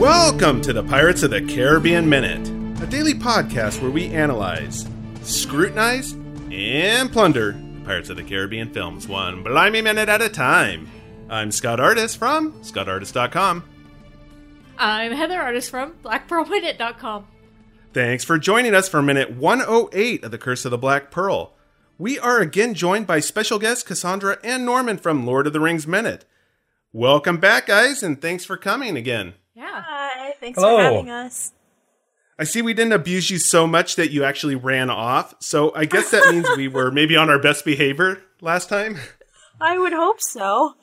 Welcome to the Pirates of the Caribbean Minute, a daily podcast where we analyze, scrutinize, and plunder Pirates of the Caribbean films one blimey minute at a time. I'm Scott Artist from ScottArtist.com. I'm Heather Artist from BlackPearlMinute.com. Thanks for joining us for minute 108 of The Curse of the Black Pearl. We are again joined by special guests Cassandra and Norman from Lord of the Rings Minute. Welcome back, guys, and thanks for coming again. Yeah. Hi, thanks Hello. for having us. I see we didn't abuse you so much that you actually ran off, so I guess that means we were maybe on our best behavior last time. I would hope so.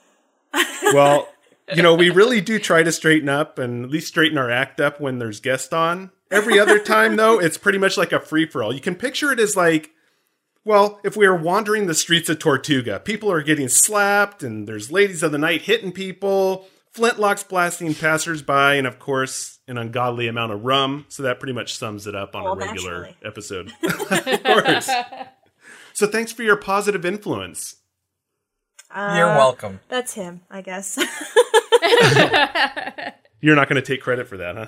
Well, you know, we really do try to straighten up and at least straighten our act up when there's guests on. Every other time, though, it's pretty much like a free for all. You can picture it as like, well, if we are wandering the streets of Tortuga, people are getting slapped, and there's ladies of the night hitting people, flintlocks blasting passersby, and of course, an ungodly amount of rum. So that pretty much sums it up on Well, a regular naturally. episode. of course. So thanks for your positive influence. Uh, You're welcome. That's him, I guess. You're not going to take credit for that, huh?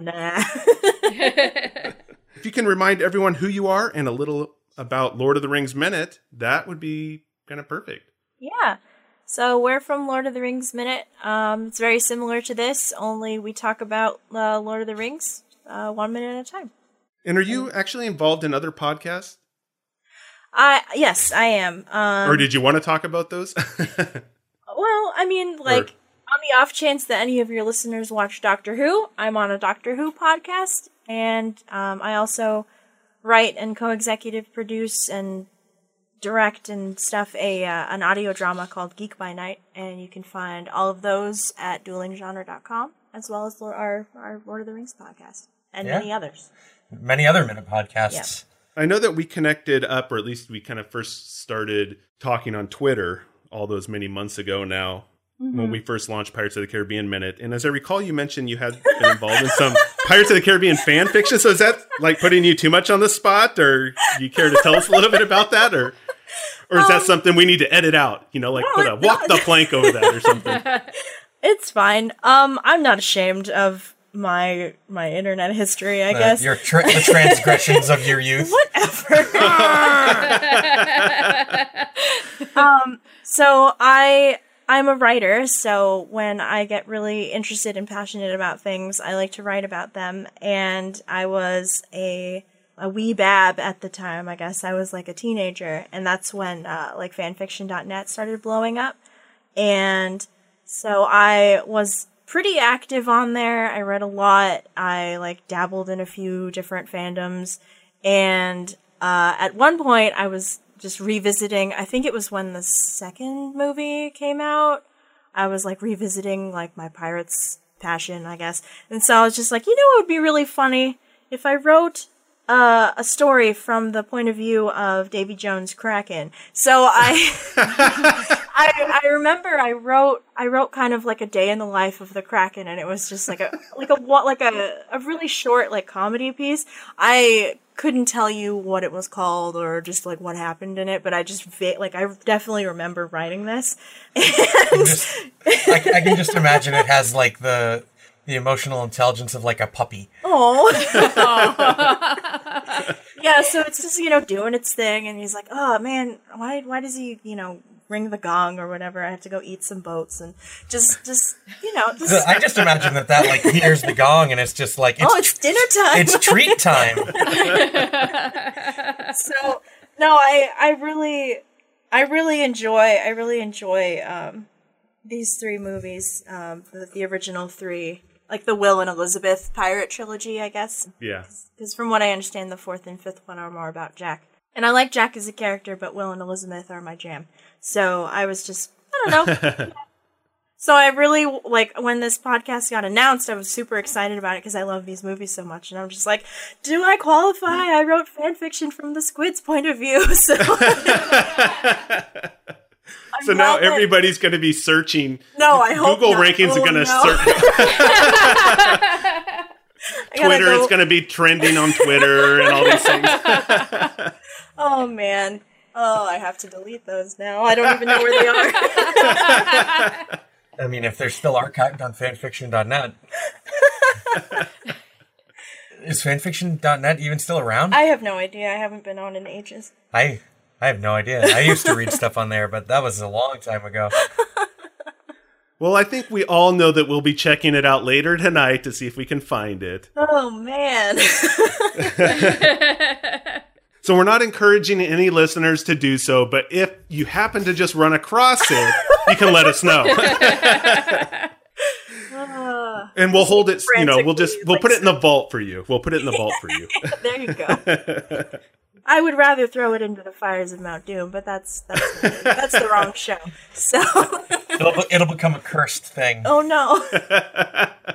nah. if you can remind everyone who you are and a little about Lord of the Rings Minute, that would be kind of perfect. yeah. So we're from Lord of the Rings Minute. Um, it's very similar to this, only we talk about uh, Lord of the Rings uh, one minute at a time. And are you actually involved in other podcasts? I yes, I am. Um, or did you want to talk about those? Well, I mean, like, on the off chance that any of your listeners watch Doctor Who, I'm on a Doctor Who podcast, and um, I also write and co-executive produce and direct and stuff a uh, an audio drama called Geek by Night, and you can find all of those at duelinggenre.com, as well as our our Lord of the Rings podcast and Yeah. many others. Many other minute podcasts. I know that we connected up, or at least we kind of first started talking on Twitter all those many months ago now. When we first launched Pirates of the Caribbean Minute, and as I recall, you mentioned you had been involved in some Pirates of the Caribbean fan fiction. So is that like putting you too much on the spot, or do you care to tell us a little bit about that, or or is that something we need to edit out? You know, like no, put a walk no. the plank over that or something. It's fine. Um, I'm not ashamed of my my internet history. I The- guess. your tra- the transgressions of your youth. Whatever. um, so I I'm a writer, so when I get really interested and passionate about things, I like to write about them. And I was a a wee bab at the time. I guess I was like a teenager, and that's when uh, like fanfiction.net started blowing up. And so I was pretty active on there. I read a lot. I like dabbled in a few different fandoms. And uh, at one point, I was just revisiting. I think it was when the second movie came out. I was like revisiting like my pirates passion, I guess. And so I was just like, you know, what would be really funny if I wrote uh, a story from the point of view of Davy Jones Kraken. So I, I, I remember I wrote, I wrote kind of like a day in the life of the Kraken, and it was just like a, like a, what, like a, a really short like comedy piece. I couldn't tell you what it was called or just like what happened in it, but I just like I definitely remember writing this. Just- I, I can just imagine it has like the the emotional intelligence of like a puppy. Oh. yeah, so it's just, you know, doing its thing and he's like, "Oh, man, why why does he, you know, ring the gong or whatever? I have to go eat some boats and just just, you know, just I just imagine that that like hears the gong and it's just like it's Oh, it's dinner time. it's treat time. so no i i really i really enjoy i really enjoy um these three movies um the, the original three like the will and elizabeth pirate trilogy i guess Yeah. because from what i understand the fourth and fifth one are more about jack and i like jack as a character but will and elizabeth are my jam so i was just i don't know So I really like when this podcast got announced. I was super excited about it because I love these movies so much, and I'm just like, "Do I qualify?" I wrote fan fiction from the squid's point of view, so. So now everybody's going to be searching. No, I hope Google not. rankings Oh, are going to no. search Twitter. go- It's going to be trending on Twitter and all these things. Oh man. Oh, I have to delete those now. I don't even know where they are. I mean, if they're still archived on fanfiction.net. Is fanfiction.net even still around? I have no idea. I haven't been on in ages. I I have no idea. I used to read stuff on there, but that was a long time ago. Well, I think we all know that we'll be checking it out later tonight to see if we can find it. Oh man. So we're not encouraging any listeners to do so, but if you happen to just run across it, you can let us know. And we'll hold it, you know, we'll just we'll put it in the vault for you. We'll put it in the vault for you. there you go. I would rather throw it into the fires of Mount Doom, but that's that's that's the wrong show. So, It'll, be- it'll become a cursed thing. oh no.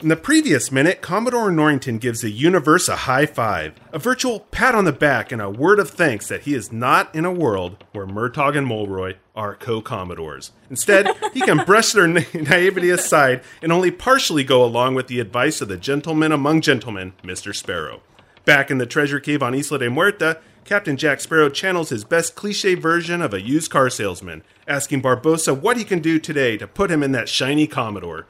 In the previous minute, Commodore Norrington gives the universe a high five, a virtual pat on the back, and a word of thanks that he is not in a world where Murtaugh and Mulroy are co Commodores. Instead, he can brush their na- naivety aside and only partially go along with the advice of the gentleman among gentlemen, Mr. Sparrow. Back in the treasure cave on Isla de Muerta, Captain Jack Sparrow channels his best cliche version of a used car salesman, asking Barbossa what he can do today to put him in that shiny Commodore.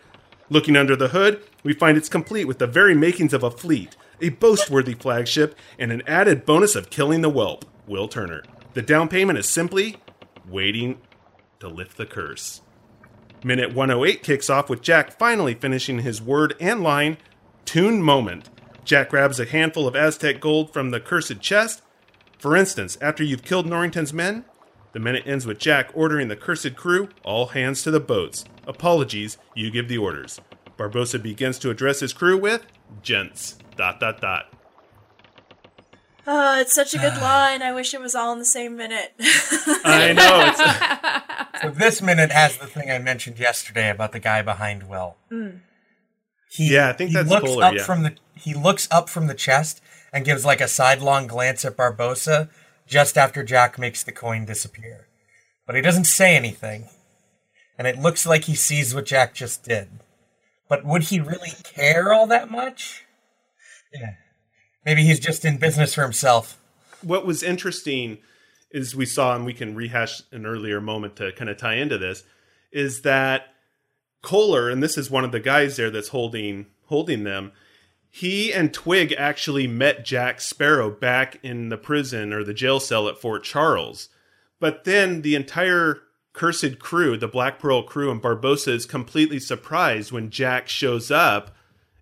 Looking under the hood, we find it's complete with the very makings of a fleet, a boast-worthy flagship, and an added bonus of killing the whelp, Will Turner. The down payment is simply waiting to lift the curse. Minute 108 kicks off with Jack finally finishing his word and line, Tune Moment. Jack grabs a handful of Aztec gold from the cursed chest. For instance, after you've killed Norrington's men, the minute ends with Jack ordering the cursed crew, all hands to the boats. Apologies, you give the orders. Barbossa begins to address his crew with, Gents, dot dot dot. Oh, it's such a good line. I wish it was all in the same minute. I know, it's, So this minute has the thing I mentioned yesterday about the guy behind Will. Mm. He, Yeah, I think he that's looks Koehler, up yeah. from the he looks up from the chest and gives like a sidelong glance at Barbossa just after Jack makes the coin disappear. But he doesn't say anything. And it looks like he sees what Jack just did. But would he really care all that much? Yeah. Maybe he's just in business for himself. what was interesting is we saw, and we can rehash an earlier moment to kind of tie into this, is that Koehler, and this is one of the guys there that's holding holding them. He and Twigg actually met Jack Sparrow back in the prison or the jail cell at Fort Charles. But then the entire cursed crew, the Black Pearl crew and Barbossa is completely surprised when Jack shows up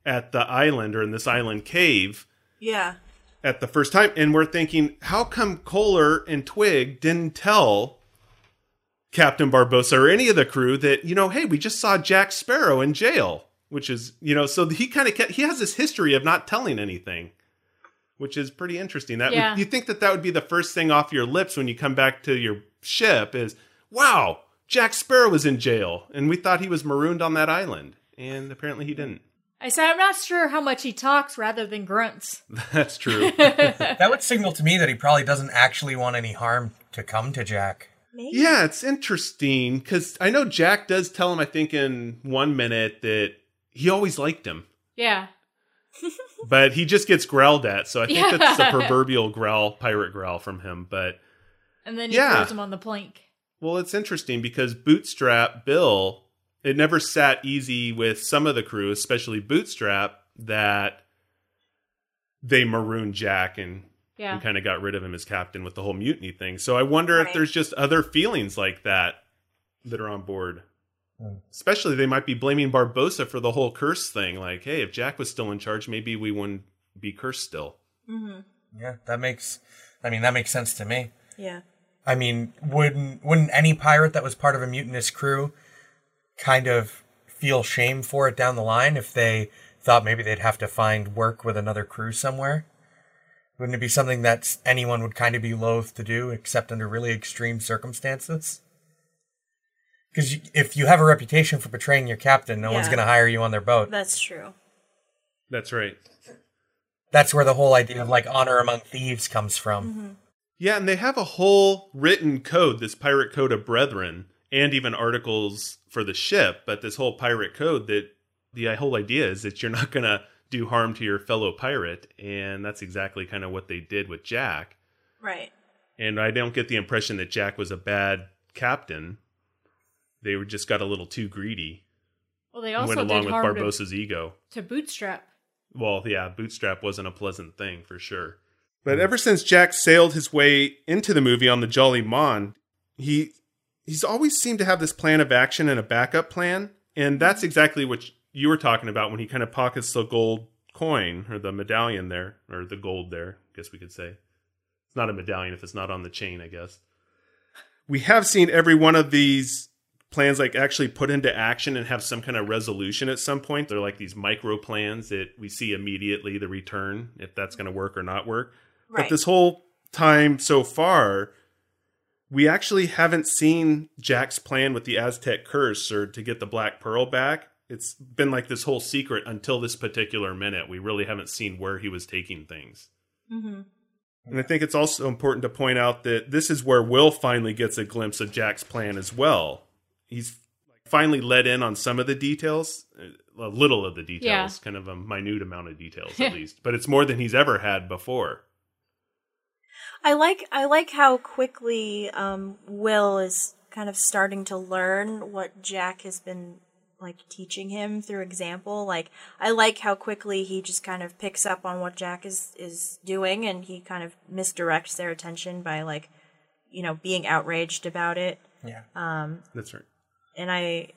at the island or in this island cave yeah. at the first time, and we're thinking, how come Koehler and Twigg didn't tell Captain Barbossa or any of the crew that you know, hey, we just saw Jack Sparrow in jail, which is you know, so he kind of he has this history of not telling anything, which is pretty interesting. That Yeah. would, you think that that would be the first thing off your lips when you come back to your ship is, wow, Jack Sparrow was in jail, and we thought he was marooned on that island, and apparently he didn't. I said I'm not sure how much he talks rather than grunts. That's true. That would signal to me that he probably doesn't actually want any harm to come to Jack. Maybe. Yeah, it's interesting because I know Jack does tell him, I think, in one minute that he always liked him, Yeah. but he just gets growled at. So I think Yeah. that's the proverbial growl, pirate growl from him. But And then he Yeah. throws him on the plank. well, it's interesting because Bootstrap Bill, it never sat easy with some of the crew, especially Bootstrap, that they marooned Jack and Yeah. and kind of got rid of him as captain with the whole mutiny thing. So I wonder if there's just other feelings like that that are on board. Hmm. Especially they might be blaming Barbossa for the whole curse thing. Like, hey, if Jack was still in charge, maybe we wouldn't be cursed still. Mm-hmm. Yeah, that makes I mean that makes sense to me. Yeah. I mean, wouldn't wouldn't any pirate that was part of a mutinous crew kind of feel shame for it down the line if they thought maybe they'd have to find work with another crew somewhere? Wouldn't it be something that anyone would kind of be loath to do, except under really extreme circumstances? Because if you have a reputation for betraying your captain, no one's going to hire you on their boat. That's true. That's right. That's where the whole idea of like honor among thieves comes from. Mm-hmm. Yeah, and they have a whole written code, this pirate code of brethren, and even articles for the ship. But this whole pirate code that the uh, whole idea is that you're not going to do harm to your fellow pirate, and that's exactly kind of what they did with Jack. Right. And I don't get the impression that Jack was a bad captain. They were just got a little too greedy. Well, they and also went along did with harm to, Barbossa's ego. to Bootstrap. Well, yeah, bootstrap wasn't a pleasant thing for sure. But ever since Jack sailed his way into the movie on the Jolly Mon, he he's always seemed to have this plan of action and a backup plan, and that's mm-hmm. exactly what you were talking about when he kind of pockets the gold coin or the medallion there or the gold there. I guess we could say it's not a medallion if it's not on the chain. I guess we have seen every one of these plans like actually put into action and have some kind of resolution at some point. They're like these micro plans that we see immediately the return if that's going to work or not work. But this whole time so far, we actually haven't seen Jack's plan with the Aztec curse or to get the Black Pearl back. It's been like this whole secret until this particular minute. We really haven't seen where he was taking things. Mm-hmm. And I think it's also important to point out that this is where Will finally gets a glimpse of Jack's plan as well. He's finally let in on some of the details, a little of the details, Yeah. kind of a minute amount of details at least, but it's more than he's ever had before. I like I like how quickly um, Will is kind of starting to learn what Jack has been like teaching him through example. Like I like how quickly he just kind of picks up on what Jack is is doing, and he kind of misdirects their attention by like you know being outraged about it. Yeah. That's right. And I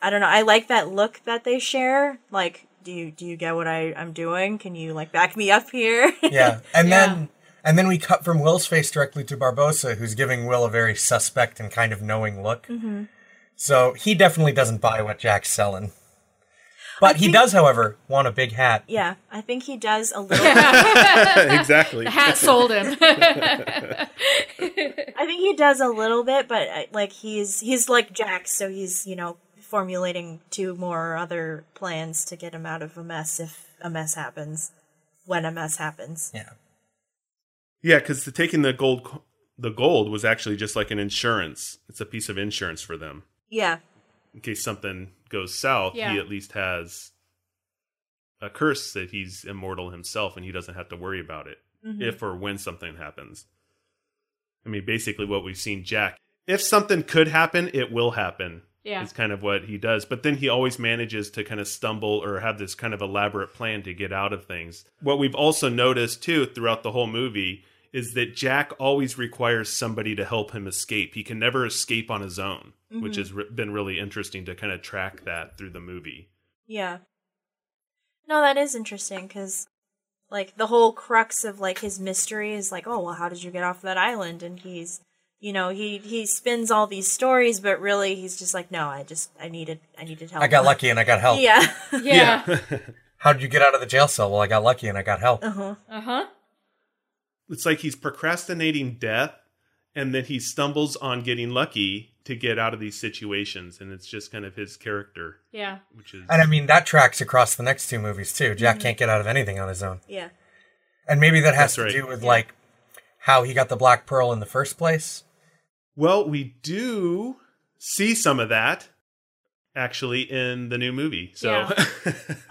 I don't know. I like that look that they share. Like, do you do you get what I I'm doing? Can you like back me up here? Yeah. And Yeah. then and then we cut from Will's face directly to Barbossa, who's giving Will a very suspect and kind of knowing look. Mm-hmm. So he definitely doesn't buy what Jack's selling. But he does, however, want a big hat. yeah, I think he does a little. exactly. The hat sold him. I think he does a little bit, but uh, like he's he's like Jack, so he's you know formulating two more other plans to get him out of a mess if a mess happens, when a mess happens. Yeah. Yeah, because taking the gold, the gold was actually just like an insurance. It's a piece of insurance for them Yeah, in case something goes south. Yeah. He at least has a curse that he's immortal himself, and he doesn't have to worry about it mm-hmm. if or when something happens. I mean, basically, what we've seen Jack. If something could happen, it will happen. Yeah. Is kind of what he does. But then he always manages to kind of stumble or have this kind of elaborate plan to get out of things. What we've also noticed too throughout the whole movie is that Jack always requires somebody to help him escape. He can never escape on his own, which has re- been really interesting to kind of track that through the movie. yeah. No, that is interesting because like the whole crux of like his mystery is like, oh well, how did you get off that island? And he's you know he he spins all these stories, but really he's just like, no, I just I needed I needed help. I got lucky and I got help. Yeah. yeah. How did you get out of the jail cell? Well, I got lucky and I got help. uh huh. Uh huh. It's like he's procrastinating death and then he stumbles on getting lucky to get out of these situations and it's just kind of his character, Yeah. which is And I mean, that tracks across the next two movies, too. Jack mm-hmm. can't get out of anything on his own. Yeah. And maybe that has That's to right. do with, like, how he got the Black Pearl in the first place. Well, we do see some of that actually in the new movie. So Yeah.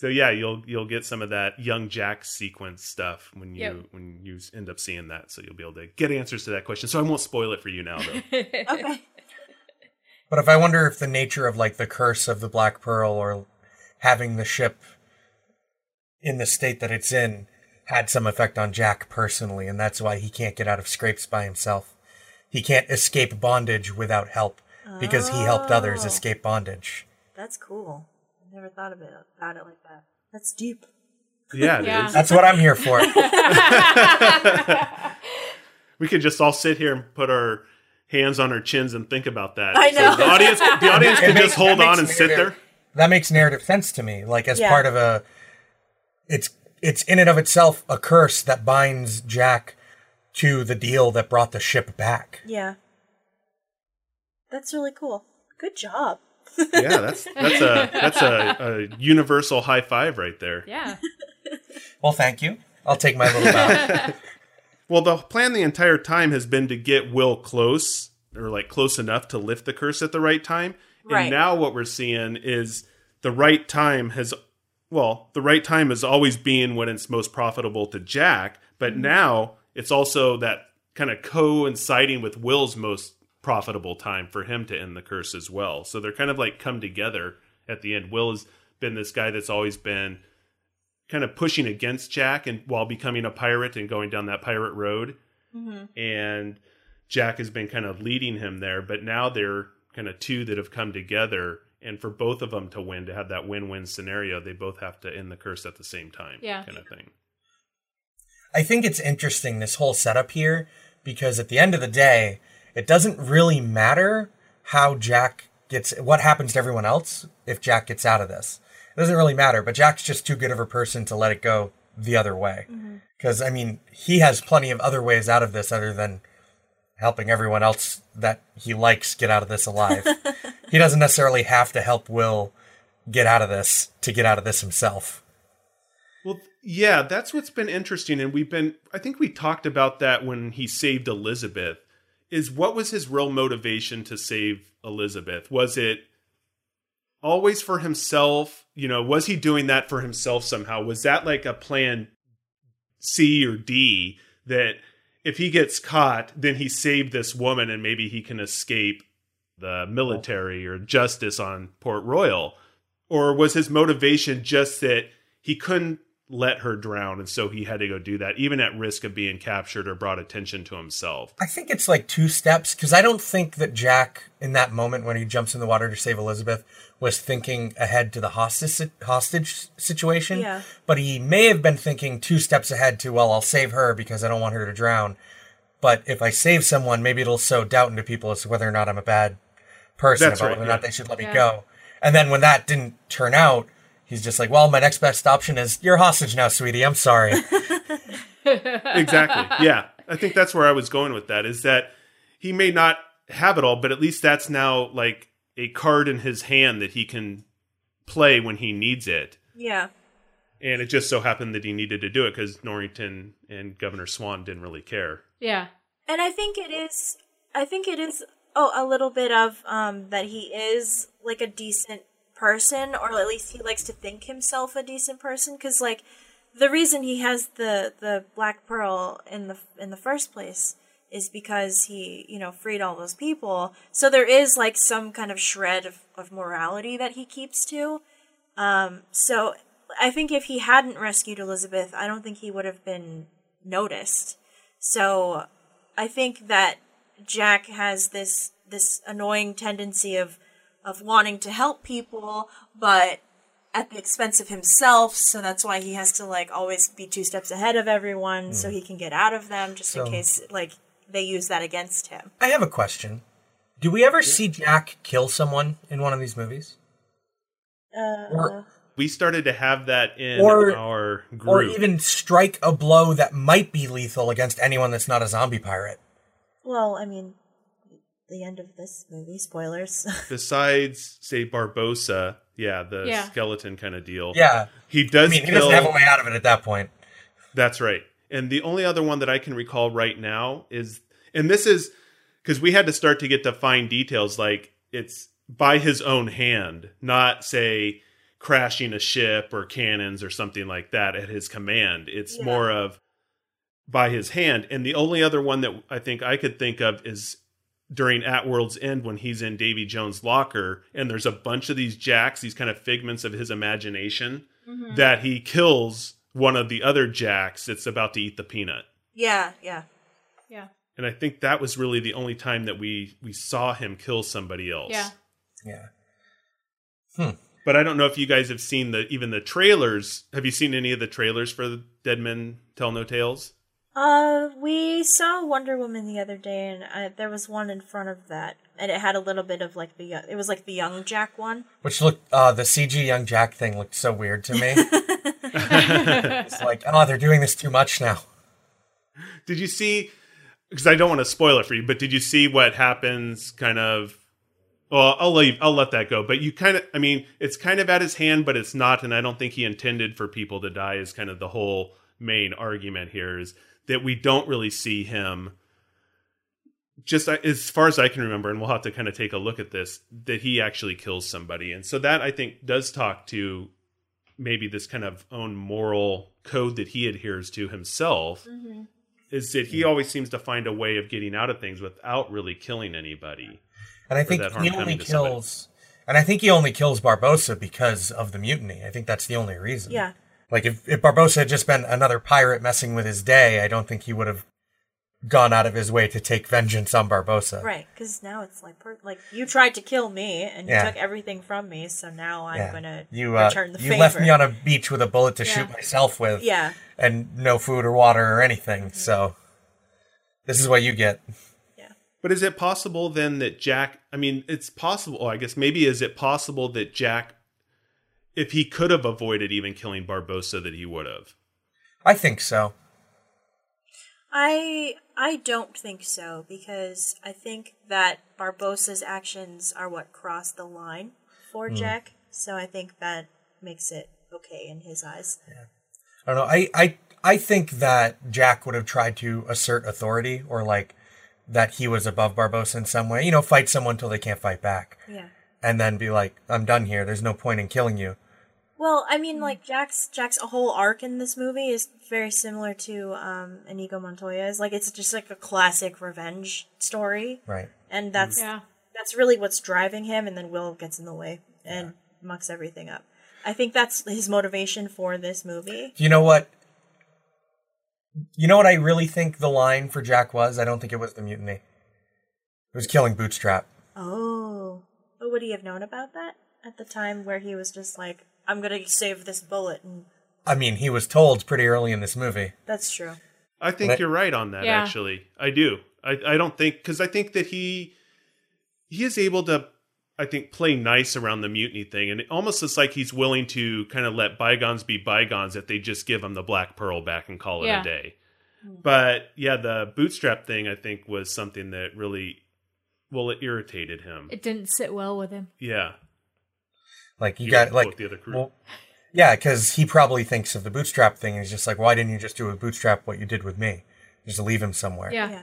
Cool. so yeah, you'll you'll get some of that young Jack sequence stuff when you Yep. when you end up seeing that. So you'll be able to get answers to that question. So I won't spoil it for you now though. Okay. But if I wonder if the nature of, like, the curse of the Black Pearl or having the ship in the state that it's in had some effect on Jack personally, and that's why he can't get out of scrapes by himself. He can't escape bondage without help because he helped others Oh. escape bondage. That's cool. I never thought of it about it like that. That's deep. yeah, it is. Yeah. That's what I'm here for. We could just all sit here and put our hands on our chins and think about that. I So know. the audience the audience can makes- just hold that on makes and sit narrative- there. That makes narrative sense to me. Like as Yeah. part of a, it's it's in and of itself a curse that binds Jack to the deal that brought the ship back. Yeah. That's really cool. Good job. Yeah, that's that's a that's a, a universal high five right there. Yeah. Well, thank you. I'll take my little bow. Well, the plan the entire time has been to get Will close or like close enough to lift the curse at the right time. Right. And now what we're seeing is the right time has well, the right time is always being when it's most profitable to Jack, but Mm-hmm. now it's also that kind of coinciding with Will's most profitable time for him to end the curse as well. So they're kind of like come together at the end. Will has been this guy that's always been kind of pushing against Jack and while becoming a pirate and going down that pirate road. Mm-hmm. And Jack has been kind of leading him there, but now they're kind of two that have come together. And for both of them to win, to have that win-win scenario, they both have to end the curse at the same time, Yeah. kind of thing. I think it's interesting this whole setup here because at the end of the day, it doesn't really matter how Jack gets what happens to everyone else if Jack gets out of this. It doesn't really matter, but Jack's just too good of a person to let it go the other way. Mm-hmm. Because I mean, he has plenty of other ways out of this other than helping everyone else that he likes get out of this alive. he doesn't necessarily have to help Will get out of this to get out of this himself. Well, yeah, that's what's been interesting. And we've been, I think we talked about that when he saved Elizabeth. Is what was his real motivation to save Elizabeth? Was it always for himself? You know, was he doing that for himself somehow? Was that like a plan C or D that if he gets caught, then he saved this woman and maybe he can escape the military or justice on Port Royal? Or was his motivation just that he couldn't let her drown and so he had to go do that, even at risk of being captured or brought attention to himself? I think it's like two steps because I don't think that Jack, in that moment when he jumps in the water to save Elizabeth, was thinking ahead to the hostage hostage situation. Yeah. But he may have been thinking two steps ahead to, well, I'll save her because I don't want her to drown. But if I save someone, maybe it'll sow doubt into people as to whether or not I'm a bad person, That's about right, whether or yeah. not they should let me go. And then when that didn't turn out, he's just like, well, my next best option is you're a hostage now, sweetie. I'm sorry. exactly. Yeah. I think that's where I was going with that is that he may not have it all, but at least that's now like a card in his hand that he can play when he needs it. Yeah. And it just so happened that he needed to do it because Norrington and Governor Swan didn't really care. Yeah. And I think it is I think it is oh a little bit of um that he is like a decent person or at least he likes to think himself a decent person cuz like the reason he has the the black pearl in the in the first place is because he, you know, freed all those people. So there is like some kind of shred of, of morality that he keeps to. Um so I think if he hadn't rescued Elizabeth, I don't think he would have been noticed. So I think that Jack has this this annoying tendency of of wanting to help people, but at the expense of himself. So that's why he has to like always be two steps ahead of everyone, so he can get out of them, just in case like they use that against him. I have a question. Do we ever see Jack kill someone in one of these movies? Uh, Or- We started to have that in Or- our group. Or even strike a blow that might be lethal against anyone that's not a zombie pirate? well, I mean, the end of this movie spoilers. Besides, say, Barbossa, yeah, the Yeah. skeleton kind of deal. Yeah. He does. I does mean, he kill. doesn't have a way out of it at that point. That's right. And the only other one that I can recall right now is, and this is because we had to start to get the fine details, like it's by his own hand, not say crashing a ship or cannons or something like that at his command. It's Yeah. more of by his hand. And the only other one that I think I could think of is during At World's End when he's in Davy Jones' locker and there's a bunch of these jacks, these kind of figments of his imagination, mm-hmm. that he kills one of the other jacks that's about to eat the peanut. yeah, yeah. Yeah. And I think that was really the only time that we we saw him kill somebody else. Yeah. Yeah. Hmm. But I don't know if you guys have seen the even the trailers. Have you seen any of the trailers for Dead Men Tell No Tales? Uh, we saw Wonder Woman the other day, and uh, there was one in front of that, and it had a little bit of like the young, it was like the young Jack one. Which looked, uh, the CG Young Jack thing looked so weird to me. it's like, oh, they're doing this too much now. Did you see? Because I don't want to spoil it for you, but did you see what happens kind of Well, I'll leave. I'll let that go. But you kind of, I mean, it's kind of at his hand, but it's not. And I don't think he intended for people to die. Is kind of the whole main argument here is that we don't really see him. Just as far as I can remember, and we'll have to kind of take a look at this, that he actually kills somebody, and so that I think does talk to maybe this kind of own moral code that he adheres to himself. Mm-hmm. Is that he always seems to find a way of getting out of things without really killing anybody. And I think he only to somebody. kills. And I think he only kills Barbossa because of the mutiny. I think that's the only reason. Yeah. Like if, if Barbossa had just been another pirate messing with his day, I don't think he would have gone out of his way to take vengeance on Barbossa. Right, because now it's like, per- like you tried to kill me and you Yeah. took everything from me, so now I'm Yeah. gonna you uh, return the you favor. left me on a beach with a bullet to shoot myself with. Yeah. And no food or water or anything. So this is what you get. Yeah. But is it possible then that Jack? I mean, it's possible. oh, I guess maybe is it possible that Jack, if he could have avoided even killing Barbossa, that he would have. I think so. I I don't think so because I think that Barbossa's actions are what crossed the line for Hmm. Jack. So I think that makes it okay in his eyes. I don't know. I, I I think that Jack would have tried to assert authority or like that he was above Barbossa in some way. You know, fight someone till they can't fight back, Yeah. and then be like, "I'm done here. There's no point in killing you." Well, I mean, like Jack's Jack's a whole arc in this movie is very similar to um, Inigo Montoya's. Like it's just like a classic revenge story, Right. and that's Yeah. that's really what's driving him. And then Will gets in the way and mucks everything up. I think that's his motivation for this movie. You know what? You know what I really think the line for Jack was? I don't think it was the mutiny. It was killing Bootstrap. Oh, but would he have known about that at the time where he was just like, "I'm gonna save this bullet," and I mean, he was told pretty early in this movie. that's true. I think But- you're right on that. Yeah. Actually, I do. I I don't think because I think that he he is able to. I think play nice around the mutiny thing, and it almost looks like he's willing to kind of let bygones be bygones if they just give him the black pearl back and call it Yeah. a day. But yeah, the bootstrap thing I think was something that really well it irritated him. It didn't sit well with him. yeah, Like you You got like the other crew. well, yeah, because he probably thinks of the Bootstrap thing. and He's just like, why didn't you just do with Bootstrap what you did with me? Just leave him somewhere. Yeah. Yeah.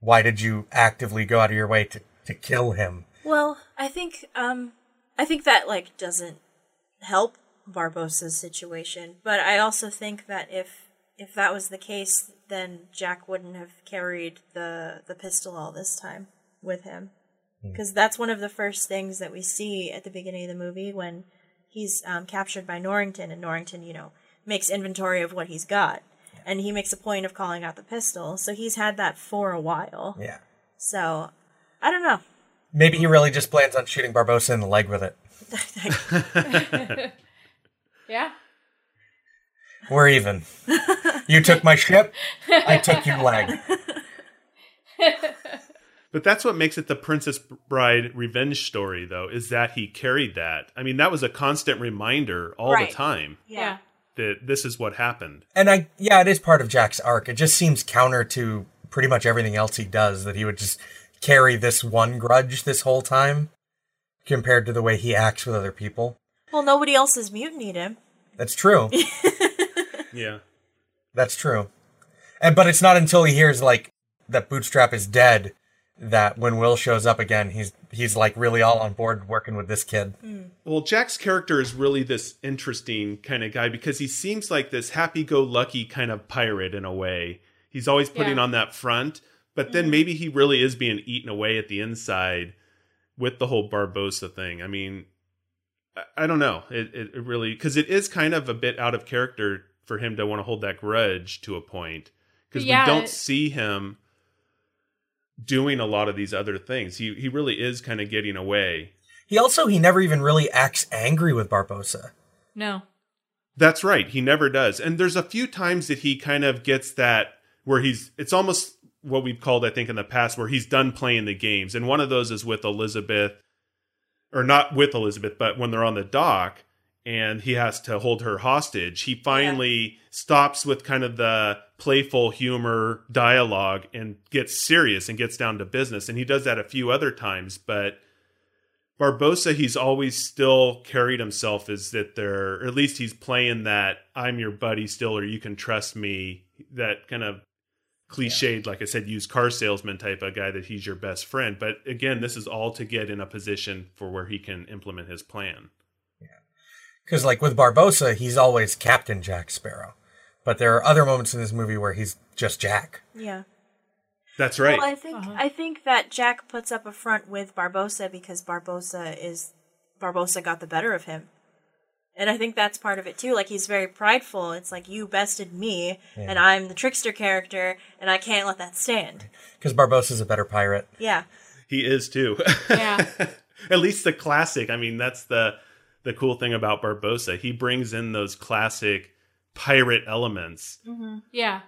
Why did you actively go out of your way to to kill him? Well, I think um I think that like doesn't help Barbossa's situation, but I also think that if if that was the case, then Jack wouldn't have carried the the pistol all this time with him. Because that's one of the first things that we see at the beginning of the movie when he's um, captured by Norrington, and Norrington, you know, makes inventory of what he's got, and he makes a point of calling out the pistol. So he's had that for a while. Yeah. So I don't know. Maybe he really just plans on shooting Barbossa in the leg with it. Yeah. We're even. you took my ship, I took your leg. But that's what makes it the Princess Bride revenge story, though, is that he carried that. I mean, that was a constant reminder all Right. the time Yeah. that this is what happened. And I, yeah, it is part of Jack's arc. It just seems counter to pretty much everything else he does that he would just carry this one grudge this whole time compared to the way he acts with other people. Well, nobody else has mutinied him. That's true. Yeah. That's true. And but it's not until he hears like that Bootstrap is dead that when Will shows up again, he's he's like really all on board working with this kid. Hmm. Well, Jack's character is really this interesting kind of guy because he seems like this happy go lucky kind of pirate in a way. He's always putting Yeah. on that front, but then hmm. maybe he really is being eaten away at the inside with the whole Barbossa thing. I mean, I- I don't know. It, it, it really, because it is kind of a bit out of character for him to want to hold that grudge to a point because Yeah, we don't it- see him doing a lot of these other things. He he really is kind of getting away. He also he never even really acts angry with Barbossa. No. That's right. He never does. And there's a few times that he kind of gets that where he's it's almost what we've called I think in the past where he's done playing the games. And one of those is with Elizabeth or not with Elizabeth, but when they're on the dock and he has to hold her hostage, he finally stops with kind of the playful humor dialogue and gets serious and gets down to business. And he does that a few other times, but Barbossa, he's always still carried himself as that there, or at least he's playing that I'm your buddy still, or you can trust me. That kind of cliched, like I said, used car salesman type of guy that he's your best friend. But again, this is all to get in a position for where he can implement his plan. Yeah. Because, like with Barbossa, he's always Captain Jack Sparrow. But there are other moments in this movie where he's just Jack. Yeah. That's right. Well, I think uh-huh. I think that Jack puts up a front with Barbossa because Barbossa is Barbossa got the better of him. And I think that's part of it too. Like he's very prideful. It's like you bested me and I'm the trickster character and I can't let that stand. Because Barbossa's a better pirate. Yeah. he is too. Yeah. at least the classic. I mean, that's the the cool thing about Barbossa. He brings in those classic pirate elements. Yeah.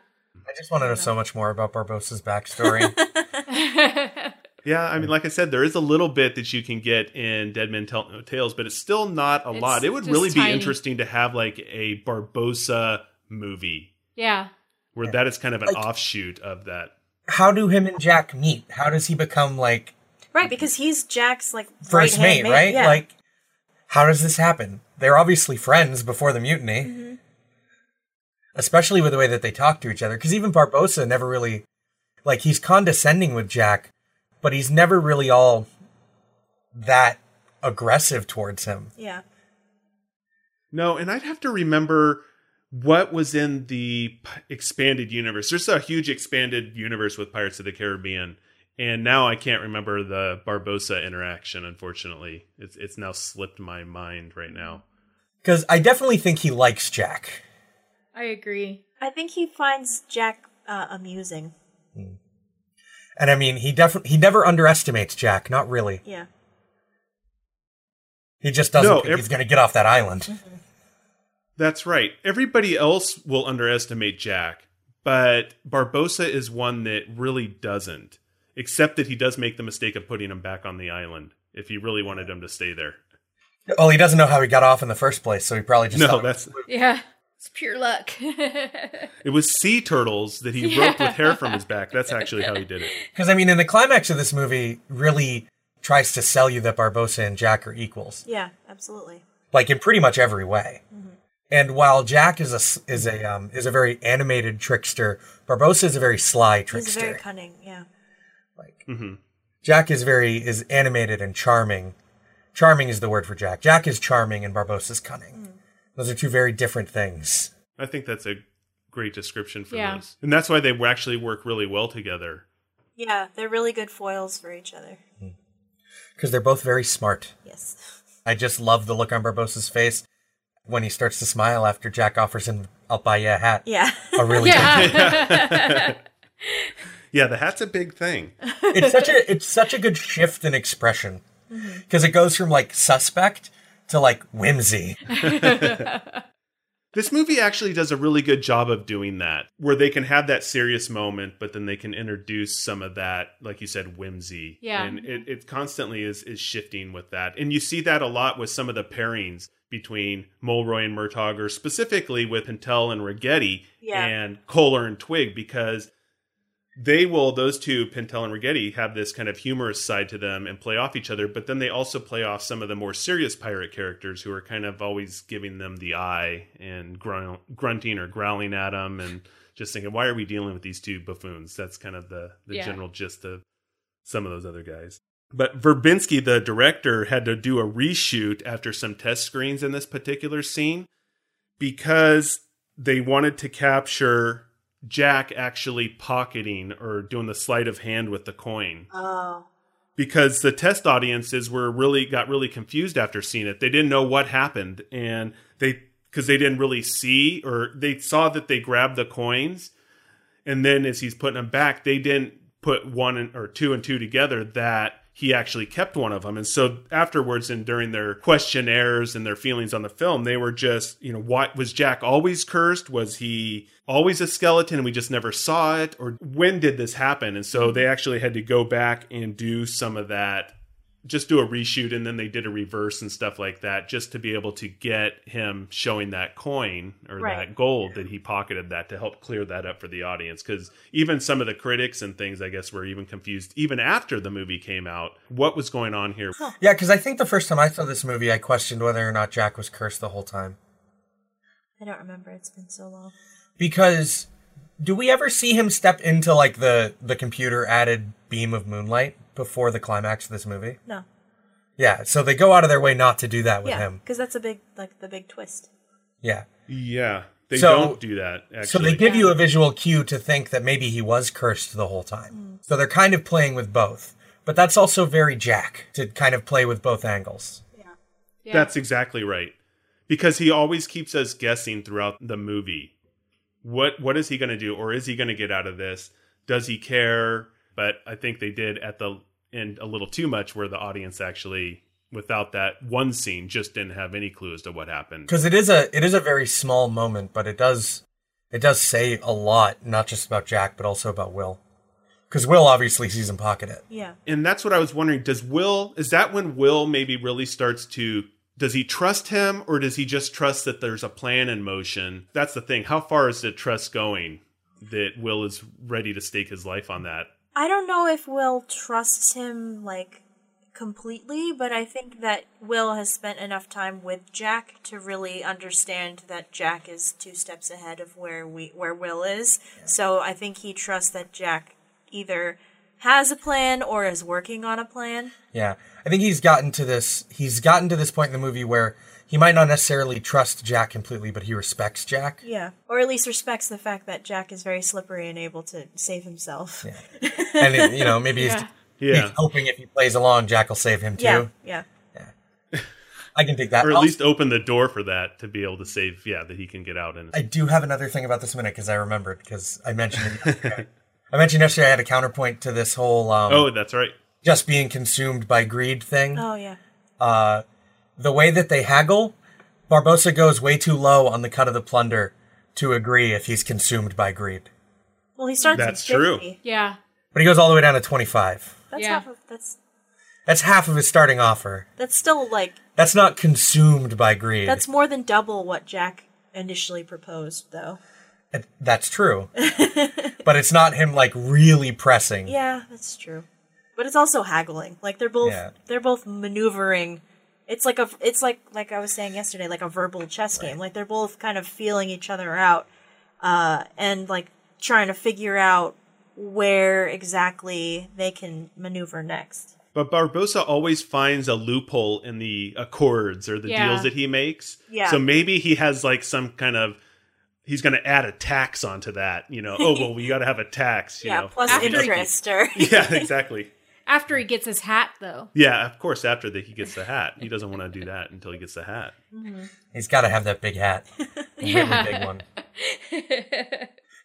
I just want to know so much more about Barbossa's backstory. Yeah, I mean, like I said, there is a little bit that you can get in Dead Men Tell No Tales, but it's still not a It's lot. It would just really be tiny. interesting to have like a Barbossa movie Yeah. where that is kind of an Like- offshoot of that. How do him and Jack meet? How does he become like Right, because he's Jack's like first right-hand mate, right? Yeah. Like, how does this happen? They're obviously friends before the mutiny, Mm-hmm. Especially with the way that they talk to each other. Because even Barbossa never really, like, he's condescending with Jack, but he's never really all that aggressive towards him. yeah. No, and I'd have to remember what was in the expanded universe. There's a huge expanded universe with Pirates of the Caribbean, and now I can't remember the Barbossa interaction. Unfortunately, it's it's now slipped my mind right now. Because I definitely think he likes Jack. I agree. I think he finds Jack uh, amusing. And I mean, he definitely he never underestimates Jack. Not really. Yeah. He just doesn't No, think he's going to get off that island. That's right. Everybody else will underestimate Jack, but Barbossa is one that really doesn't. Except that he does make the mistake of putting him back on the island if he really wanted him to stay there. Well, he doesn't know how he got off in the first place, so he probably just No, that's Yeah. It's pure luck. it was sea turtles that he roped with hair from his back. That's actually how he did it. Because I mean, in the climax of this movie, really tries to sell you that Barbossa and Jack are equals, Yeah, absolutely. like in pretty much every way. And while Jack is a is a um, is a very animated trickster, Barbossa is a very sly trickster. He's trickster. very cunning. Yeah. like mm-hmm. Jack is very is animated and charming. Charming is the word for Jack. Jack is charming and Barbossa is cunning. Those are two very different things. I think that's a great description for Yeah. this. And that's why they actually work really well together. Yeah, they're really good foils for each other. Hmm. Because they're both very smart. Yes. I just love the look on Barbossa's face when he starts to smile after Jack offers him, I'll buy you a hat. Yeah. A really good yeah. Yeah, the hat's a big thing. it's such a it's such a good shift in expression mm-hmm. because it goes from like suspect to like whimsy. This movie actually does a really good job of doing that, where they can have that serious moment, but then they can introduce some of that, like you said, whimsy. Yeah. And it, it constantly is is shifting with that. And you see that a lot with some of the pairings between Mulroy and Murtaugh, or specifically with Pintel and Ragetti Yeah. and Koehler and Twigg, because they will those two Pintel and Ragetti have this kind of humorous side to them and play off each other, but then they also play off some of the more serious pirate characters who are kind of always giving them the eye and grun- grunting or growling at them and just thinking, why are we dealing with these two buffoons? That's kind of the the Yeah. general gist of some of those other guys. But Verbinski, the director, had to do a reshoot after some test screens in this particular scene because they wanted to capture Jack actually pocketing or doing the sleight of hand with the coin. Oh. Because the test audiences were really got really confused after seeing it. They didn't know what happened and they because they didn't really see or they saw that they grabbed the coins and then as he's putting them back, they didn't put one and, or two and two together that he actually kept one of them. And so afterwards and during their questionnaires and their feelings on the film, they were just, you know, what was Jack always cursed? Was he always a skeleton and we just never saw it? Or when did this happen? And so they actually had to go back and do some of that just do a reshoot and then they did a reverse and stuff like that just to be able to get him showing that coin or Right. that gold that he pocketed that to help clear that up for the audience because even some of the critics and things i guess were even confused even after the movie came out what was going on here Yeah, because I think the first time I saw this movie, I questioned whether or not Jack was cursed the whole time. I don't remember. It's been so long. Because do we ever see him step into like the the computer added beam of moonlight before the climax of this movie? No. Yeah, so they go out of their way not to do that with Yeah, him. because that's a big like the big twist. Yeah. yeah they So- don't do that actually So they give you a visual cue to think that maybe he was cursed the whole time. Mm. So they're kind of playing with both. But that's also very Jack to kind of play with both angles. Yeah. That's exactly right. Because he always keeps us guessing throughout the movie. What what is he going to do or is he going to get out of this? Does he care? But I think they did at the end a little too much where the audience actually without that one scene just didn't have any clue as to what happened. Because it is a it is a very small moment, but it does it does say a lot, not just about Jack, but also about Will. Because Will obviously sees him pocket it. Yeah. And that's what I was wondering, does Will is that when Will maybe really starts to does he trust him or does he just trust that there's a plan in motion? That's the thing. How far is the trust going that Will is ready to stake his life on that? I don't know if Will trusts him like completely, but I think that Will has spent enough time with Jack to really understand that Jack is two steps ahead of where we where Will is. So I think he trusts that Jack either has a plan or is working on a plan. Yeah. I think he's gotten to this he's gotten to this point in the movie where he might not necessarily trust Jack completely, but he respects Jack. Yeah. Or at least respects the fact that Jack is very slippery and able to save himself. Yeah. And it, you know, maybe he's, Yeah. Yeah. he's hoping if he plays along, Jack will save him too. Yeah. Yeah. I can take that. Or at I'll- least open the door for that to be able to save, yeah, that he can get out and I do have another thing about this minute because I remembered because I mentioned it. I mentioned yesterday I had a counterpoint to this whole um, Oh, that's right. Just being consumed by greed thing. Oh yeah. Uh, the way that they haggle, Barbossa goes way too low on the cut of the plunder to agree if he's consumed by greed. Well, he starts That's at true. 50. Yeah. But he goes all the way down to 25. That's Yeah. half of that's That's half of his starting offer. that's still like That's not consumed by greed. That's more than double what Jack initially proposed, though. It- That's true. but it's not him like really pressing. Yeah, that's true. But it's also haggling. Like they're both Yeah. they're both maneuvering. It's like a it's like like I was saying yesterday, like a verbal chess game. Like they're both kind of feeling each other out, uh, and like trying to figure out where exactly they can maneuver next. But Barbossa always finds a loophole in the accords or the Yeah. deals that he makes. Yeah. So maybe he has like some kind of he's going to add a tax onto that. You know, oh well, we got to have a tax. You yeah, know, plus After- interest or yeah, exactly. After he gets his hat, though. Yeah, of course. After that, he gets the hat. He doesn't want to do that until he gets the hat. Mm-hmm. He's got to have that big hat. Yeah. really big one.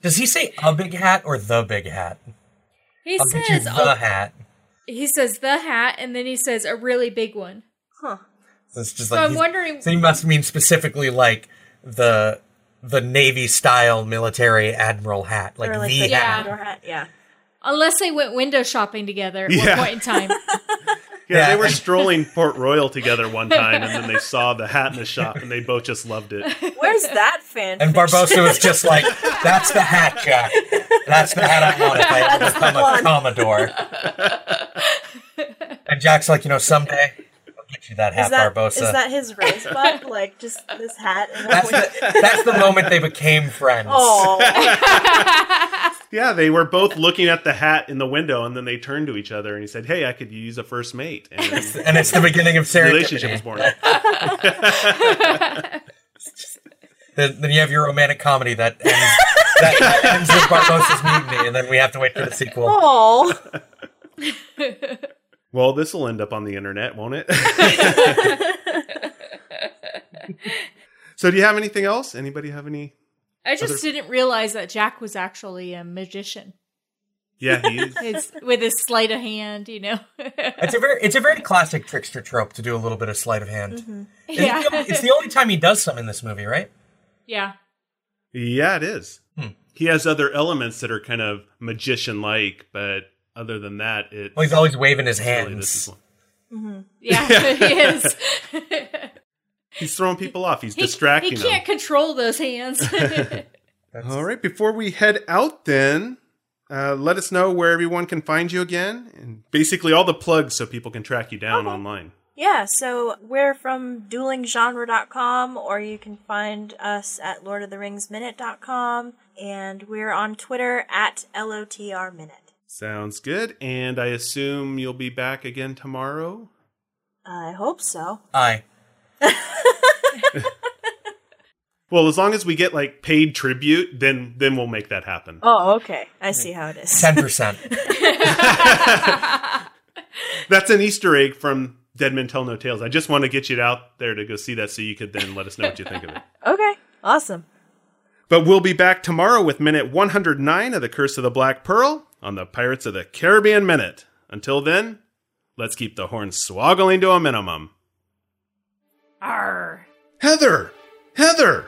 Does he say a big hat or the big hat? He I'll get you says the oh, hat. he says the hat, and then he says a really big one. So it's just So like I'm wondering. So he must mean specifically like the the Navy style military admiral hat, like, or like the the hat. Condor hat. Yeah. Unless they went window shopping together at Yeah. one point in time. Yeah, Yeah. they were strolling Port Royal together one time, and then they saw the hat in the shop, and they both just loved it. Where's that fan? And Barbossa was just like, "That's the hat, Jack. That's the hat I want if I ever become a commodore." and Jack's like, "You know, someday I'll get you that hat, is that Barbossa." is that his rosebud? like just this hat? And that's the that's the moment they became friends. oh, Yeah, they were both looking at the hat in the window, and then they turned to each other, and he said, "Hey, I could use a first mate." And And it's the beginning of the relationship was born. Then, then you have your romantic comedy that ends, that, that ends with Barbossa's mutiny, and then we have to wait for the sequel. oh. Well, this will end up on the internet, won't it? so, do you have anything else? Anybody have any? I just Other- didn't realize that Jack was actually a magician. Yeah, he is. His, with his sleight of hand, you know. It's a very it's a very classic trickster trope to do a little bit of sleight of hand. Mm-hmm. It's, yeah. the only, it's the only time he does some in this movie, right? yeah. Yeah, it is. Hmm. He has other elements that are kind of magician-like, but other than that, it Well, he's always waving his really this is hands. Yeah, he is. He's throwing people off. He's He, distracting he can't control those hands. All right, before we head out, then uh, let us know where everyone can find you again, and basically all the plugs so people can track you down online. Yeah, so we're from duelinggenre.com, or you can find us at lordoftheringsminute.com, and we're on Twitter at LOTRminute. Sounds good, and I assume you'll be back again tomorrow. I hope so. Aye. Well, as long as we get like paid tribute, then then we'll make that happen. Oh, okay. I see how it is. 10%. That's an Easter egg from Dead Men Tell No Tales. I just want to get you out there to go see that, so you could then let us know what you think of it. Okay, awesome. But we'll be back tomorrow with minute 109 of The Curse of the Black Pearl on the Pirates of the Caribbean Minute. Until then, let's keep the horns swoggling to a minimum. Arr. Heather! Heather!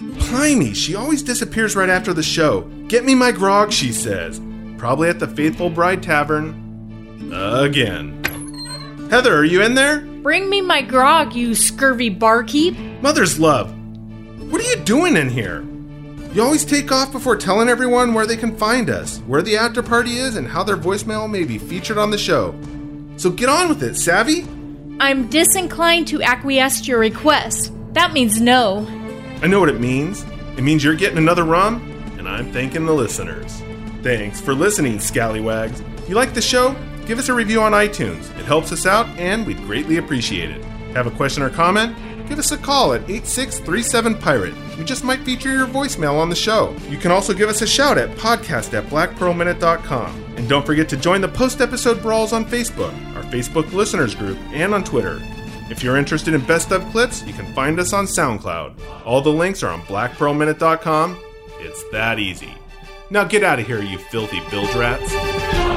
Blimey, she always disappears right after the show. Get me my grog, she says. Probably at the Faithful Bride Tavern. Again. Heather, are you in there? Bring me my grog, you scurvy barkeep. Mother's love. What are you doing in here? You always take off before telling everyone where they can find us, where the after party is, and how their voicemail may be featured on the show. So get on with it, savvy? I'm disinclined to acquiesce to your request. That means no. I know what it means. It means you're getting another rum, and I'm thanking the listeners. Thanks for listening, Scallywags. If you like the show, give us a review on iTunes. It helps us out, and we'd greatly appreciate it. Have a question or comment? Give us a call at 8637-PIRATE. We just might feature your voicemail on the show. You can also give us a shout at podcast at blackpearlminute.com. And don't forget to join the post-episode brawls on Facebook, our Facebook listeners group, and on Twitter. If you're interested in best of clips, you can find us on SoundCloud. All the links are on blackpearlminute.com. It's that easy. Now get out of here, you filthy bilge rats.